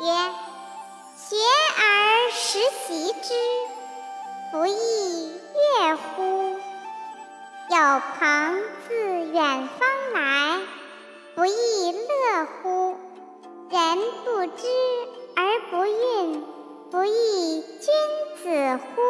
曰学而时习之不亦说乎？有朋自远方来不亦乐乎？人不知而不愠不亦君子乎？